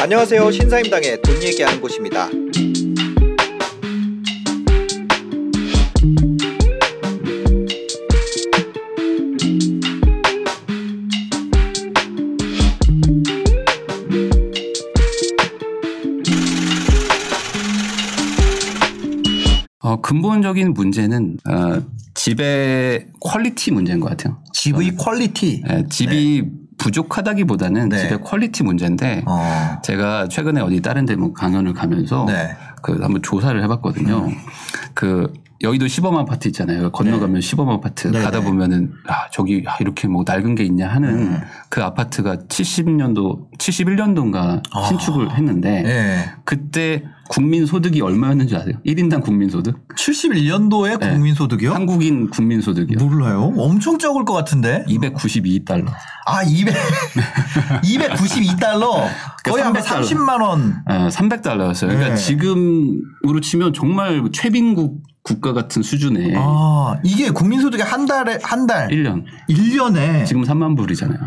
안녕하세요. 신사임당의 돈 얘기하는 곳입니다. 어, 근본적인 문제는 어, 집의 quality 문제인 것 같아요. 집의 quality. 예, 집이 부족하다기보다는 네. 집의 quality 문제인데 어. 제가 최근에 어디 다른 데 뭐 강연을 가면서 네. 그 한번 조사를 해봤거든요. 그 여의도 시범 아파트 있잖아요. 건너가면 시범 아파트 네, 가다 네. 보면은 아 저기 아, 이렇게 뭐 낡은 게 있냐 하는 그 아파트가 70년도 71년도인가 아. 신축을 했는데 네. 그때 국민 소득이 얼마였는지 아세요? 1인당 국민 소득? 71년도에 네. 국민소득이요? 한국인 국민 소득이요. 몰라요. 엄청 적을 것 같은데. 292달러. 아, 200, 292달러. 거의 한 300 달러. 30만 원. 어, 300달러였어요. 그러니까 네. 지금으로 치면 정말 최빈국 국가 같은 수준의 아, 이게 국민소득이 한 달에, 한 달. 1년. 1년에. 지금 3만 불이잖아요.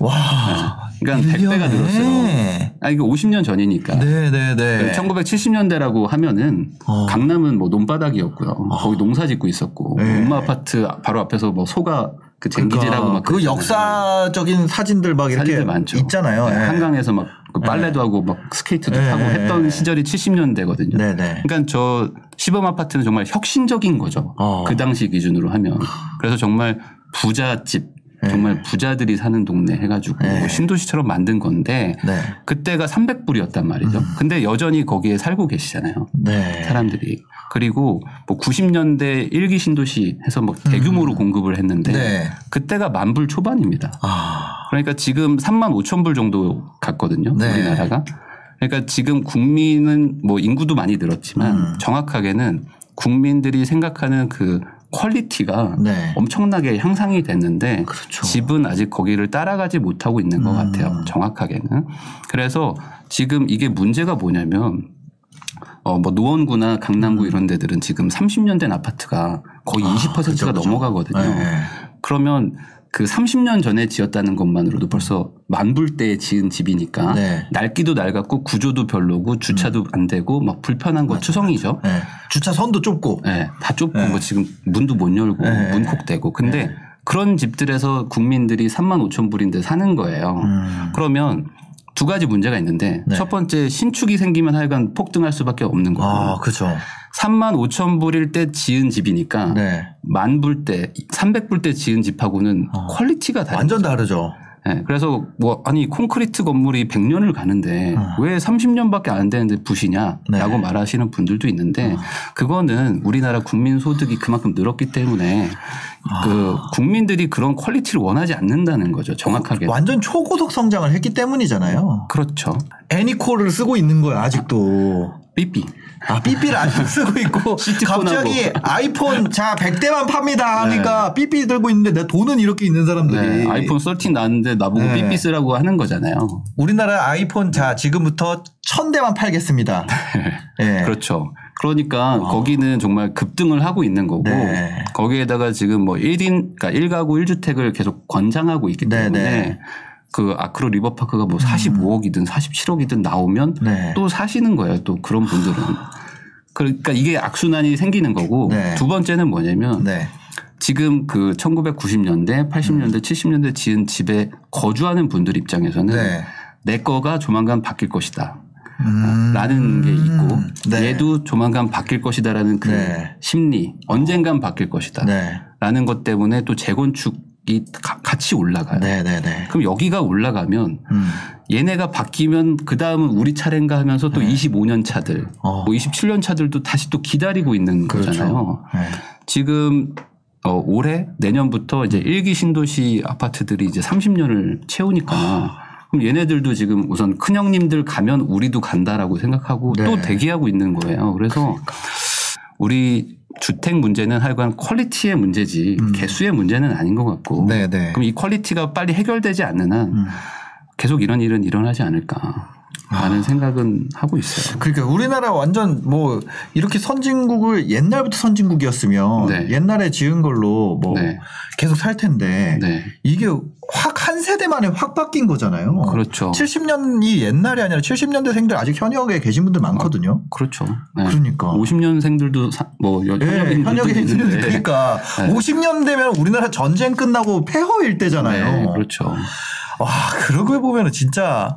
와. 그러니까 100배가 1년에. 늘었어요. 아, 이거 50년 전이니까. 네네네. 1970년대라고 하면은 어. 강남은 뭐 논바닥이었고요. 거기 농사 짓고 있었고 네. 엄마 아파트 바로 앞에서 뭐 소가 그 쟁기질하고 막그 그랬잖아요. 역사적인 사진들 막 이렇게 사진들 많죠. 있잖아요. 네, 예. 한강에서 막 그 빨래도 하고 막 스케이트도 네. 타고 했던 시절이 70년대거든요. 네네. 그러니까 저 시범 아파트는 정말 혁신적인 거죠. 어. 그 당시 기준으로 하면. 그래서 정말 부잣집, 정말 부자들이 사는 동네 해가지고 네. 뭐 신도시처럼 만든 건데 네. 그때가 300불이었단 말이죠. 근데 여전히 거기에 살고 계시잖아요. 네. 사람들이. 그리고 뭐 90년대 일기 신도시 해서 뭐 대규모로 공급을 했는데 네. 그때가 만불 초반입니다. 아. 그러니까 지금 3만 5천 불 정도 갔거든요. 네. 우리나라가. 그러니까 지금 국민은 뭐 인구도 많이 늘었지만 음. 정확하게는 국민들이 생각하는 그 quality가 네. 엄청나게 향상이 됐는데 그렇죠. 집은 아직 거기를 따라가지 못하고 있는 것 음. 같아요. 정확하게는. 그래서 지금 이게 문제가 뭐냐면 어, 뭐 노원구나 강남구 이런 데들은 지금 30년 된 아파트가 거의 음. 아, 20%가 그죠, 그죠. 넘어가거든요. 네. 그러면 그 30년 전에 지었다는 것만으로도 벌써 만불 때 지은 집이니까 네. 낡기도 낡았고 구조도 별로고 주차도 안 되고 막 불편한 거 투성이죠. 네. 주차 선도 좁고. 네, 다 좁고 네. 뭐 지금 문도 못 열고 네. 문콕대고 근데 그런 집들에서 국민들이 3만 5천 불인데 사는 거예요. 음. 그러면 두 가지 문제가 있는데 네. 첫 번째 신축이 생기면 하여간 폭등할 수밖에 없는 거예요. 아, 그죠. 3만 5천 불일 때 지은 집이니까 네. 만불 때, 300불 때 지은 집하고는 어. quality가 다른 완전 다르죠. 네, 그래서 뭐 아니 콘크리트 건물이 100년을 가는데 어. 왜 30년밖에 안 되는데 부시냐라고 네. 말하시는 분들도 있는데 그거는 우리나라 국민 소득이 그만큼 늘었기 때문에 아. 그 국민들이 그런 quality를 원하지 않는다는 거죠. 정확하게. 완전 초고속 성장을 했기 때문이잖아요. 그렇죠. 애니콜을 쓰고 있는 거야, 아직도. 삐삐. 아, 삐삐를 아직 쓰고 있고. 갑자기 아이폰 자 100대만 팝니다 하니까 삐삐 들고 있는데 내 돈은 이렇게 있는 사람들이 네, 아이폰 13 나왔는데 나보고 네. 삐삐 쓰라고 하는 거잖아요. 우리나라 아이폰 자 지금부터 1000대만 팔겠습니다. 네. 그렇죠. 그러니까 거기는 정말 급등을 하고 있는 거고 네. 거기에다가 지금 뭐 1인 그러니까 1가구 1주택을 계속 권장하고 있기 네, 때문에 네. 그 아크로 리버파크가 뭐 45억이든 47억이든 나오면 네. 또 사시는 거예요. 또 그런 분들은. 그러니까 이게 악순환이 생기는 거고 네. 두 번째는 뭐냐면 네. 지금 그 1990년대, 80년대, 70년대 지은 집에 거주하는 분들 입장에서는 네. 내 거가 조만간 바뀔 것이다. 음. 라는 게 있고 네. 얘도 조만간 바뀔 것이다라는 그 네. 심리 언젠간 바뀔 것이다 네. 라는 것 때문에 또 재건축 이 가- 같이 올라가요. 네, 네, 네. 그럼 여기가 올라가면 음. 얘네가 바뀌면 그 다음은 우리 차례인가 하면서 또 25년 차들, 네. 어. 뭐 27년 차들도 다시 또 기다리고 있는 그렇죠. 거잖아요. 네. 지금 어, 올해 내년부터 이제 일기 신도시 아파트들이 이제 30년을 채우니까 그럼 얘네들도 지금 우선 큰형님들 가면 우리도 간다라고 생각하고 네. 또 대기하고 있는 거예요. 그래서 우리 주택 문제는 하여간 quality의 문제지 개수의 문제는 아닌 것 같고 음. 네, 네. 그럼 이 quality가 빨리 해결되지 않는 한 음. 계속 이런 일은 일어나지 않을까. 라는 생각은 하고 있어요. 그러니까 우리나라 완전 뭐 이렇게 선진국을 옛날부터 선진국이었으면 네. 옛날에 지은 걸로 뭐 네. 계속 살 텐데 네. 이게 확 한 세대 만에 확 바뀐 거잖아요. 그렇죠. 70년이 옛날이 아니라 70년대생들 아직 현역에 계신 분들 많거든요. 그렇죠. 네. 그러니까. 50년생들도 뭐 여- 예, 현역인 현역에 있는데. 그러니까 네. 50년 되면 우리나라 전쟁 끝나고 폐허일 때잖아요. 네, 그렇죠. 와 그러고 보면은 진짜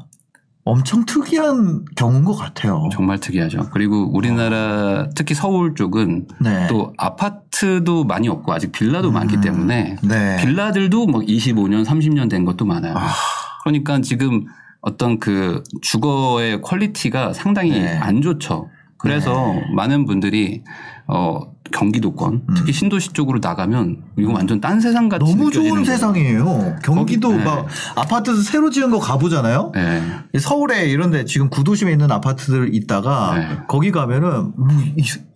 엄청 특이한 경우인 것 같아요. 정말 특이하죠. 그리고 우리나라 특히 서울 쪽은 네. 또 아파트도 많이 없고 아직 빌라도 많기 때문에 네. 빌라들도 뭐 25년, 30년 된 것도 많아요. 아. 그러니까 지금 어떤 그 주거의 quality가 상당히 네. 안 좋죠. 그래서 많은 분들이 어 경기도권 특히 신도시 쪽으로 나가면 이거 완전 딴 세상 같이 음. 너무 좋은 거예요. 세상이에요. 경기도 거기- 네. 막 아파트 새로 지은 거 가보잖아요. 네. 서울에 이런데 지금 구도심에 있는 아파트들 있다가 네. 거기 가면은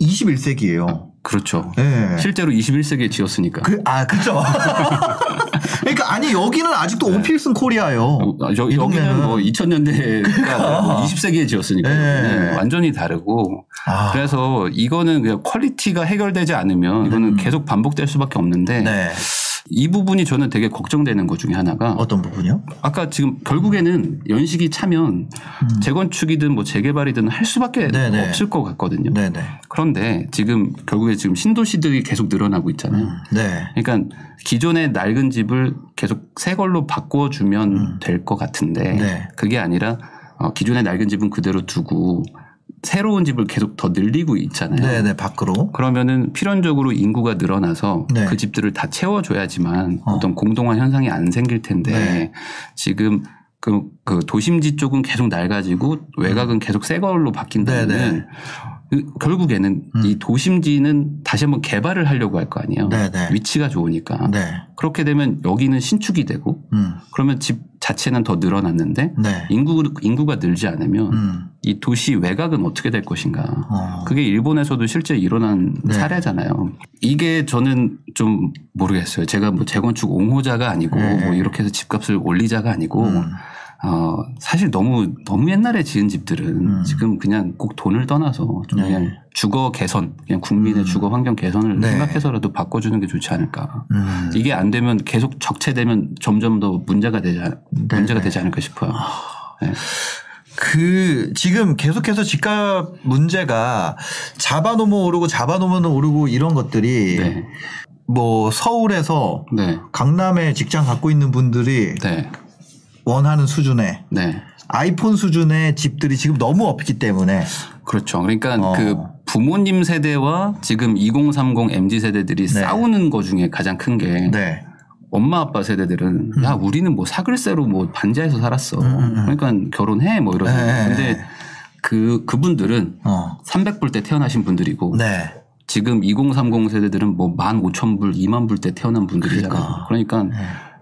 21세기예요. 그렇죠. 네. 실제로 21세기에 지었으니까. 그, 아, 그죠. 그러니까 아니 여기는 아직도 오 필승 코리아예요. 어, 저, 이 여기는. 뭐 2000년대가 20세기에 지었으니까 네. 네, 완전히 다르고 아. 그래서 이거는 그냥 quality가 해결되지 않으면 이거는 계속 반복될 수밖에 없는데 음. 네. 이 부분이 저는 되게 걱정되는 것 중에 하나가 어떤 부분이요? 아까 지금 결국에는 연식이 차면 재건축이든 뭐 재개발이든 할 수밖에 음. 네네. 없을 것 같거든요. 네네. 그런데 지금 결국에 지금 신도시들이 계속 늘어나고 있잖아요. 네. 그러니까 기존의 낡은 집을 계속 새 걸로 바꿔주면 될것 같은데 음. 네. 그게 아니라 어, 기존의 낡은 집은 그대로 두고 새로운 집을 계속 더 늘리고 있잖아요. 네네, 밖으로. 그러면은 필연적으로 인구가 늘어나서 네. 그 집들을 다 채워줘야지만 어. 어. 떤 공동화 현상이 안 생길 텐데 네. 지금 그, 그 도심지 쪽은 계속 낡아지고 외곽은 계속 새 걸로 바뀐다면 음. 네네. 그 결국에는 음. 이 도심지는 다시 한번 개발을 하려고 할 거 아니에요. 네네. 위치가 좋으니까. 네. 그렇게 되면 여기는 신축이 되고 음. 그러면 집 자체는 더 늘어났는데 네. 인구, 인구가 늘지 않으면 음. 이 도시 외곽은 어떻게 될 것인가. 어. 그게 일본에서도 실제 일어난 네. 사례잖아요. 이게 저는 좀 모르겠어요. 제가 뭐 재건축 옹호자가 아니고 네. 뭐 이렇게 해서 집값을 올리자가 아니고 음. 어 사실 너무 너무 옛날에 지은 집들은 음. 지금 그냥 꼭 돈을 떠나서 좀 네. 그냥 주거 개선, 그냥 국민의 주거 환경 개선을 네. 생각해서라도 바꿔주는 게 좋지 않을까. 음. 이게 안 되면 계속 적체되면 점점 더 문제가 되지 않- 네, 문제가 네. 되지 않을까 싶어요. 네. 그 지금 계속해서 집값 문제가 잡아놓으면 오르고 잡아놓으면 오르고 이런 것들이 네. 뭐 서울에서 네. 강남에 직장 갖고 있는 분들이 네. 원하는 수준의 네. 아이폰 수준의 집들이 지금 너무 없기 때문에 그렇죠. 그러니까 어. 그 부모님 세대와 지금 2030 MZ 세대들이 네. 싸우는 것 중에 가장 큰게 네. 엄마 아빠 세대들은 야 우리는 뭐 사글세로 뭐 반지하에서 살았어. 그러니까 결혼해 뭐 이러서. 음, 네. 근데 그 그분들은 어. 300불 때 태어나신 분들이고 네. 지금 2030 세대들은 뭐 15,000불, 2만 불 때 태어난 분들이잖아요. 그러니까, 네.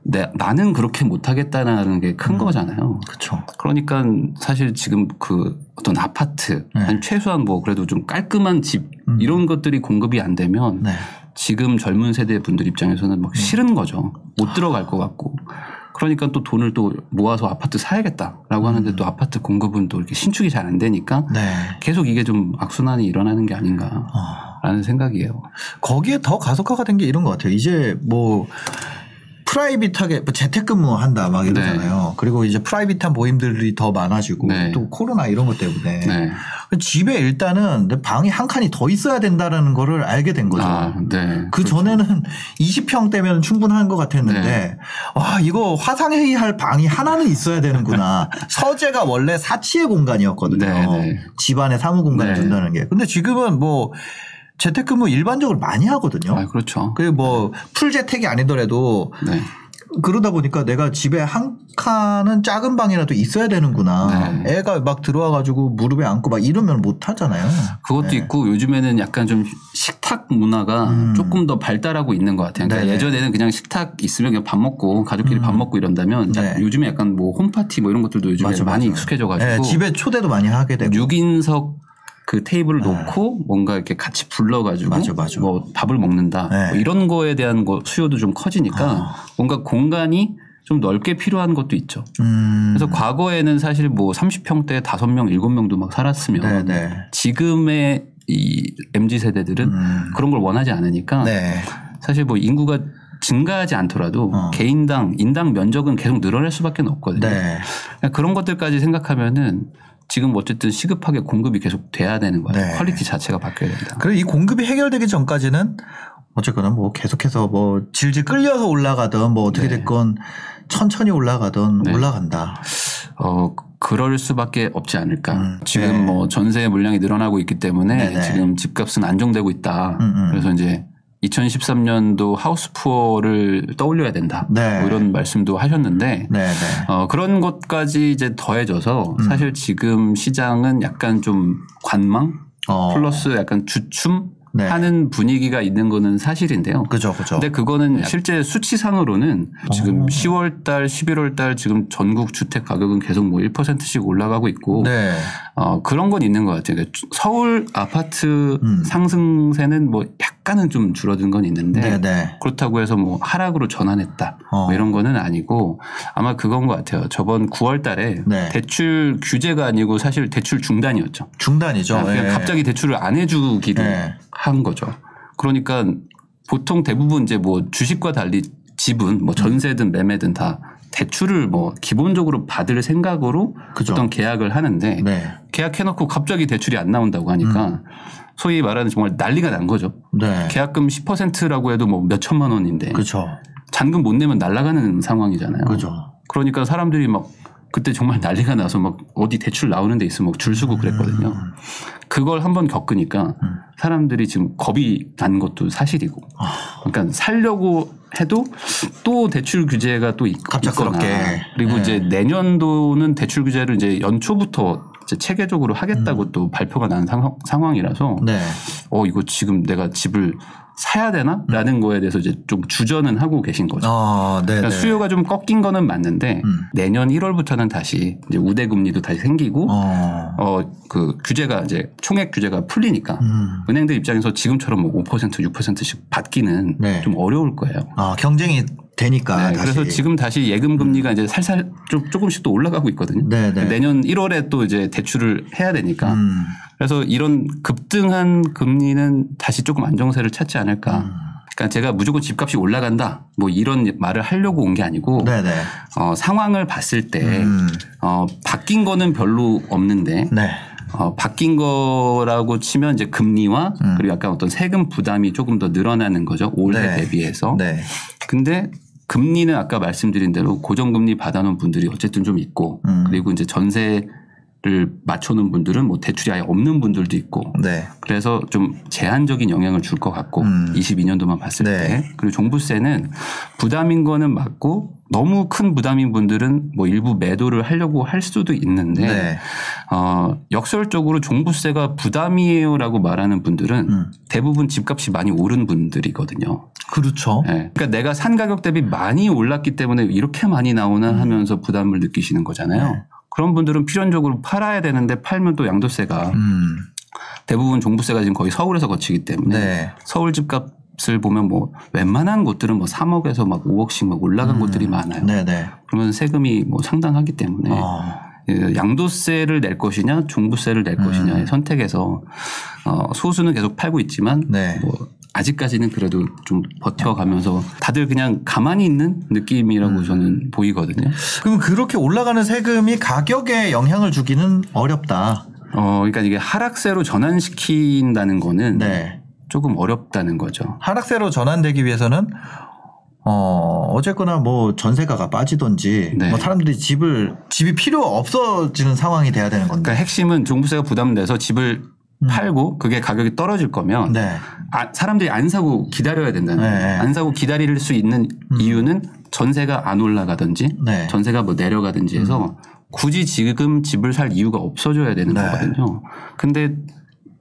내, 나는 그렇게 못하겠다는 게큰 거잖아요. 그렇죠. 그러니까 사실 지금 그 어떤 아파트 네. 아니 최소한 뭐 그래도 좀 깔끔한 집 이런 것들이 공급이 안 되면 네. 지금 젊은 세대 분들 입장에서는 막 싫은 거죠. 못 들어갈 것 같고. 그러니까 또 돈을 또 모아서 아파트 사야겠다라고 하는데 또 아파트 공급은 또 이렇게 신축이 잘 안 되니까 네. 계속 이게 좀 악순환이 일어나는 게 아닌가라는 어. 생각이에요. 거기에 더 가속화가 된 게 이런 것 같아요. 이제 뭐 프라이빗하게 뭐 재택근무 한다 막 이러잖아요. 그리고 이제 프라이빗한 모임들이 더 많아지고 네. 또 코로나 이런 것 때문에 네. 집에 일단은 내 방이 한 칸이 더 있어야 된다라는 거를 알게 된 거죠. 아, 네. 그 전에는 20평 대면 충분한 것 같았는데 네. 와 이거 화상 회의 할 방이 하나는 있어야 되는구나. 서재가 원래 사치의 공간이었거든요. 네, 네. 집안에 사무 공간을 네. 준다는 게. 근데 지금은 뭐 재택근무 일반적으로 많이 하거든요. 아, 그렇죠. 그리고 뭐 풀재택이 아니더라도 네. 그러다 보니까 내가 집에 한 칸은 작은 방이라도 있어야 되는구나. 네. 애가 막 들어와가지고 무릎에 앉고 막 이러면 못 하잖아요. 그것도 네. 있고 요즘에는 약간 좀 식탁 문화가 음. 조금 더 발달하고 있는 것 같아요. 그러니까 네네. 예전에는 그냥 식탁 있으면 그냥 밥 먹고 가족끼리 밥 먹고 이런다면 네. 요즘에 약간 뭐 홈파티 뭐 이런 것들도 요즘에 맞아, 많이 맞아. 익숙해져가지고 네, 집에 초대도 많이 하게 되고. 6인석 그 테이블을 놓고 뭔가 이렇게 같이 불러가지고 맞아, 맞아. 뭐 밥을 먹는다 네. 아. 뭐 이런 거에 대한 거 수요도 좀 커지니까 뭔가 공간이 좀 넓게 필요한 것도 있죠. 음. 그래서 과거에는 사실 뭐 30평대 5명, 7명도 막 살았으면 네네. 지금의 이 MZ 세대들은 음. 그런 걸 원하지 않으니까 네. 사실 뭐 인구가 증가하지 않더라도 어. 개인당 인당 면적은 계속 늘어날 수밖에 없거든요. 네. 그러니까 그런 것들까지 생각하면은 지금 어쨌든 시급하게 공급이 계속 돼야 되는 거예요. 네. quality 자체가 바뀌어야 된다. 그리고 이 공급이 해결되기 전까지는 어쨌거나 뭐 계속해서 뭐 질질 끌려서 올라가든 뭐 어떻게 네. 됐건 천천히 올라가든 네. 올라간다. 어 그럴 수밖에 없지 않을까. 음, 지금 네. 뭐 전세 물량이 늘어나고 있기 때문에 네네. 지금 집값은 안정되고 있다. 음, 음. 그래서 이제 2013년도 하우스 푸어를 떠올려야 된다. 네. 뭐 이런 말씀도 하셨는데 네, 네. 어, 그런 것까지 이제 더해져서 음. 사실 지금 시장은 약간 좀 관망 어. 플러스 약간 주춤 네. 하는 분위기가 있는 거는 사실인데요. 그죠, 그죠. 근데 그거는 실제 수치상으로는 지금 어. 10월 달, 11월 달 지금 전국 주택 가격은 계속 뭐 1%씩 올라가고 있고 네. 어, 그런 건 있는 것 같아요. 그러니까 주- 서울 아파트 음. 상승세는 뭐 약간은 좀 줄어든 건 있는데 네, 네. 그렇다고 해서 뭐 하락으로 전환했다 어. 뭐 이런 거는 아니고 아마 그건 것 같아요. 저번 9월 달에 네. 대출 규제가 아니고 사실 대출 중단이었죠. 중단이죠. 아, 그냥 예. 갑자기 대출을 안 해주기로 네. 한 거죠. 그러니까 보통 대부분 이제 뭐 주식과 달리 집은 뭐 전세든 매매든 다 대출을 뭐 기본적으로 받을 생각으로 그죠. 어떤 계약을 하는데 네. 계약해놓고 갑자기 대출이 안 나온다고 하니까 소위 말하는 정말 난리가 난 거죠. 네. 계약금 10%라고 해도 뭐 몇 천만 원인데 그죠. 잔금 못 내면 날아가는 상황이잖아요. 그죠. 그러니까 사람들이 막 그때 정말 난리가 나서 막 어디 대출 나오는 데 있으면 막줄 서고 그랬거든요. 그걸 한번 겪으니까 음. 사람들이 지금 겁이 난 것도 사실이고. 아. 그러니까 살려고 해도 또 대출 규제가 또 있, 갑작스럽게. 있거나 그리고 네. 이제 내년도는 대출 규제를 이제 연초부터 이제 체계적으로 하겠다고 또 발표가 난 상황, 상황이라서 네. 어 이거 지금 내가 집을 사야 되나 라는 거에 대해서 이제 좀 주저는 하고 계신 거죠. 아, 네. 그러니까 네. 수요가 좀 꺾인 거는 맞는데 음. 내년 1월부터는 다시 이제 우대 금리도 다시 생기고 어. 어 그 규제가 이제 총액 규제가 풀리니까 음. 은행들 입장에서 지금처럼 뭐 5% 6%씩 받기는 네. 좀 어려울 거예요. 아, 경쟁이 되니까. 네. 그래서 지금 다시 예금 금리가 이제 살살 좀 조금씩 또 올라가고 있거든요. 네, 네. 내년 1월에 또 이제 대출을 해야 되니까 음. 그래서 이런 급등한 금리는 다시 조금 안정세를 찾지 않을까. 음. 그러니까 제가 무조건 집값이 올라간다 뭐 이런 말을 하려고 온 게 아니고. 어, 상황을 봤을 때 음. 어, 바뀐 거는 별로 없는데 네. 어, 바뀐 거라고 치면 이제 금리와 음. 그리고 약간 어떤 세금 부담이 조금 더 늘어나는 거죠 올해 네. 대비해서. 네. 근데 금리는 아까 말씀드린 대로 고정금리 받아놓은 분들이 어쨌든 좀 있고 음. 그리고 이제 전세 를 맞춰놓은 분들은 뭐 대출이 아예 없는 분들도 있고 네. 그래서 좀 제한적인 영향을 줄 것 같고 음. 22년도만 봤을 네. 때 그리고 종부세는 부담인 거는 맞고 너무 큰 부담인 분들은 뭐 일부 매도를 하려고 할 수도 있는데 네. 어, 역설적으로 종부세가 부담이에요라고 말하는 분들은 음. 대부분 집값이 많이 오른 분들이거든요. 그렇죠. 예. 그러니까 내가 산 가격 대비 많이 올랐기 때문에 이렇게 많이 나오나 음. 하면서 부담을 느끼시는 거잖아요. 네. 그런 분들은 필연적으로 팔아야 되는데 팔면 또 양도세가 음. 대부분 종부세가 지금 거의 서울에서 거치기 때문에 네. 서울 집값을 보면 뭐 웬만한 곳들은 뭐 3억에서 막 5억씩 막 올라간 곳들이 많아요. 음. 네, 네. 그러면 세금이 뭐 상당하기 때문에 어. 예, 양도세를 낼 것이냐 종부세를 낼 것이냐의 선택에서 어, 소수는 계속 팔고 있지만 네. 뭐 아직까지는 그래도 좀 버텨가면서 다들 그냥 가만히 있는 느낌이라고 음. 저는 보이거든요. 그럼 그렇게 올라가는 세금이 가격에 영향을 주기는 어렵다. 어, 그러니까 이게 하락세로 전환시킨다는 거는 네. 조금 어렵다는 거죠. 하락세로 전환되기 위해서는 어 어쨌거나 뭐 전세가가 빠지든지 네. 뭐 사람들이 집을 집이 필요 없어지는 상황이 돼야 되는 건데. 그러니까 핵심은 종부세가 부담돼서 집을 팔고 그게 가격이 떨어질 거면 음. 네. 아, 사람들이 안 사고 기다려야 된다는 네. 거예요. 안 사고 기다릴 수 있는 이유는 전세가 안 올라가든지 네. 전세가 뭐 내려가든지 해서 굳이 지금 집을 살 이유가 없어져야 되는 네. 거거든요. 근데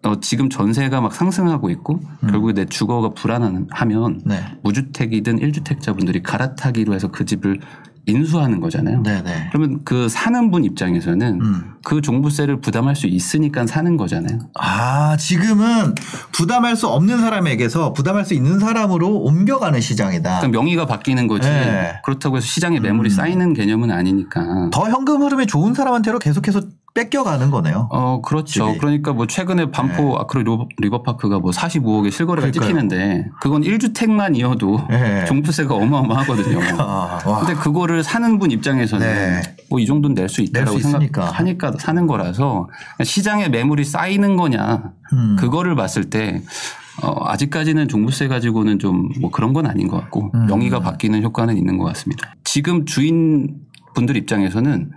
어, 지금 전세가 막 상승하고 있고 결국에 내 주거가 불안하면 네. 무주택이든 1주택자분들이 갈아타기로 해서 그 집을 인수하는 거잖아요. 네네. 그러면 그 사는 분 입장에서는 음. 그 종부세를 부담할 수 있으니까 사는 거잖아요. 아, 지금은 부담할 수 없는 사람에게서 부담할 수 있는 사람으로 옮겨가는 시장이다. 그러니까 명의가 바뀌는 거지. 네. 그렇다고 해서 시장에 매물이 음. 쌓이는 개념은 아니니까. 더 현금 흐름이 좋은 사람한테로 계속해서 뺏겨가는 거네요. 어, 그렇죠. 집이. 그러니까 뭐 최근에 반포 아크로 리버- 리버파크가 뭐 45억의 실거래가 네. 그러니까요. 찍히는데 그건 1주택만 이어도 네. 종부세가 어마어마하거든요. 아, 와. 근데 그거를 사는 분 입장에서는 네. 뭐이 정도는 낼 수 있다라고. 생각하니까 사는 거라서 시장에 매물이 쌓이는 거냐 음. 그거를 봤을 때 어, 아직까지는 종부세 가지고는 좀 뭐 그런 건 아닌 것 같고 음. 명의가 바뀌는 효과는 있는 것 같습니다. 지금 주인 분들 입장에서는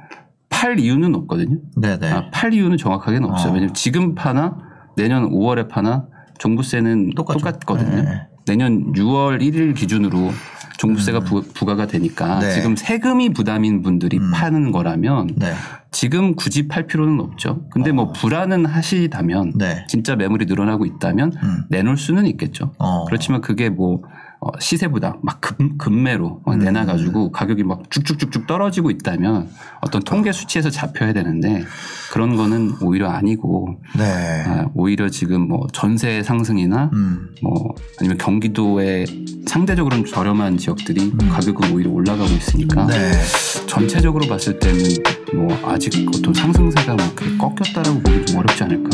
팔 이유는 없거든요. 네네. 아, 팔 이유는 정확하게는 없어요. 어. 왜냐면 지금 파나 내년 5월에 파나 종부세는 똑같죠. 똑같거든요. 네. 내년 6월 1일 기준으로 종부세가 부, 가가 되니까 음. 네. 지금 세금이 부담인 분들이 음. 파는 거라면 네. 지금 굳이 팔 필요는 없죠. 근데 뭐 불안은 하시다면 어. 네. 진짜 매물이 늘어나고 있다면 음. 내놓을 수는 있겠죠. 어. 그렇지만 그게 뭐 어, 시세보다 막 금, 금매로 막 음. 내놔가지고 가격이 막 쭉쭉쭉쭉 떨어지고 있다면 어떤 통계 수치에서 잡혀야 되는데 그런 거는 오히려 아니고 네. 아, 오히려 지금 뭐 전세 상승이나 음. 뭐 아니면 경기도의 상대적으로 저렴한 지역들이 가격은 오히려 올라가고 있으니까 음. 네. 전체적으로 봤을 때는 뭐 아직 어떤 상승세가 뭐 그렇게 꺾였다라고 보기 좀 어렵지 않을까.